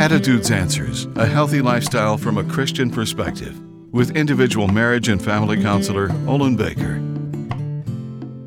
Attitudes Answers A Healthy Lifestyle from a Christian Perspective with individual marriage and family counselor Olin Baker.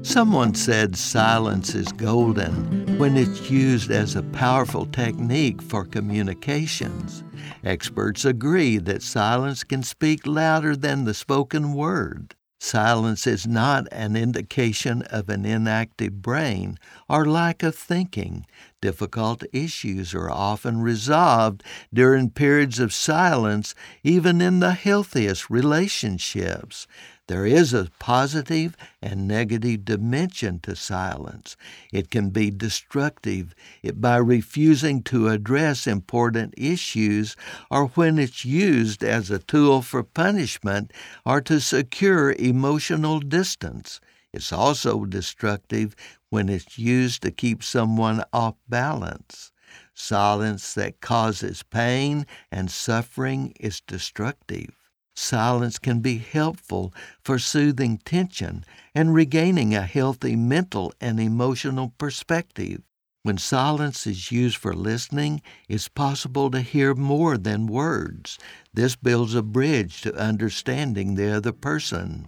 Someone said silence is golden when it's used as a powerful technique for communications. Experts agree that silence can speak louder than the spoken word. Silence is not an indication of an inactive brain or lack of thinking. Difficult issues are often resolved during periods of silence, even in the healthiest relationships. There is a positive and negative dimension to silence. It can be destructive by refusing to address important issues or when it's used as a tool for punishment or to secure emotional distance. It's also destructive when it's used to keep someone off balance. Silence that causes pain and suffering is destructive. Silence can be helpful for soothing tension and regaining a healthy mental and emotional perspective. When silence is used for listening, it's possible to hear more than words. This builds a bridge to understanding the other person.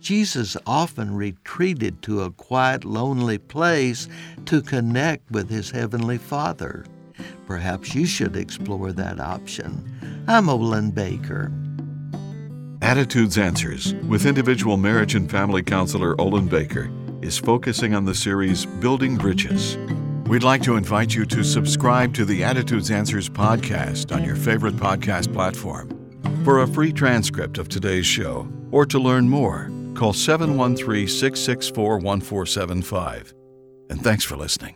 Jesus often retreated to a quiet, lonely place to connect with his Heavenly Father. Perhaps you should explore that option. I'm Olin Baker. Attitudes Answers with individual marriage and family counselor Olin Baker is focusing on the series Building Bridges. We'd like to invite you to subscribe to the Attitudes Answers podcast on your favorite podcast platform. For a free transcript of today's show or to learn more, call 713 664 1475. And thanks for listening.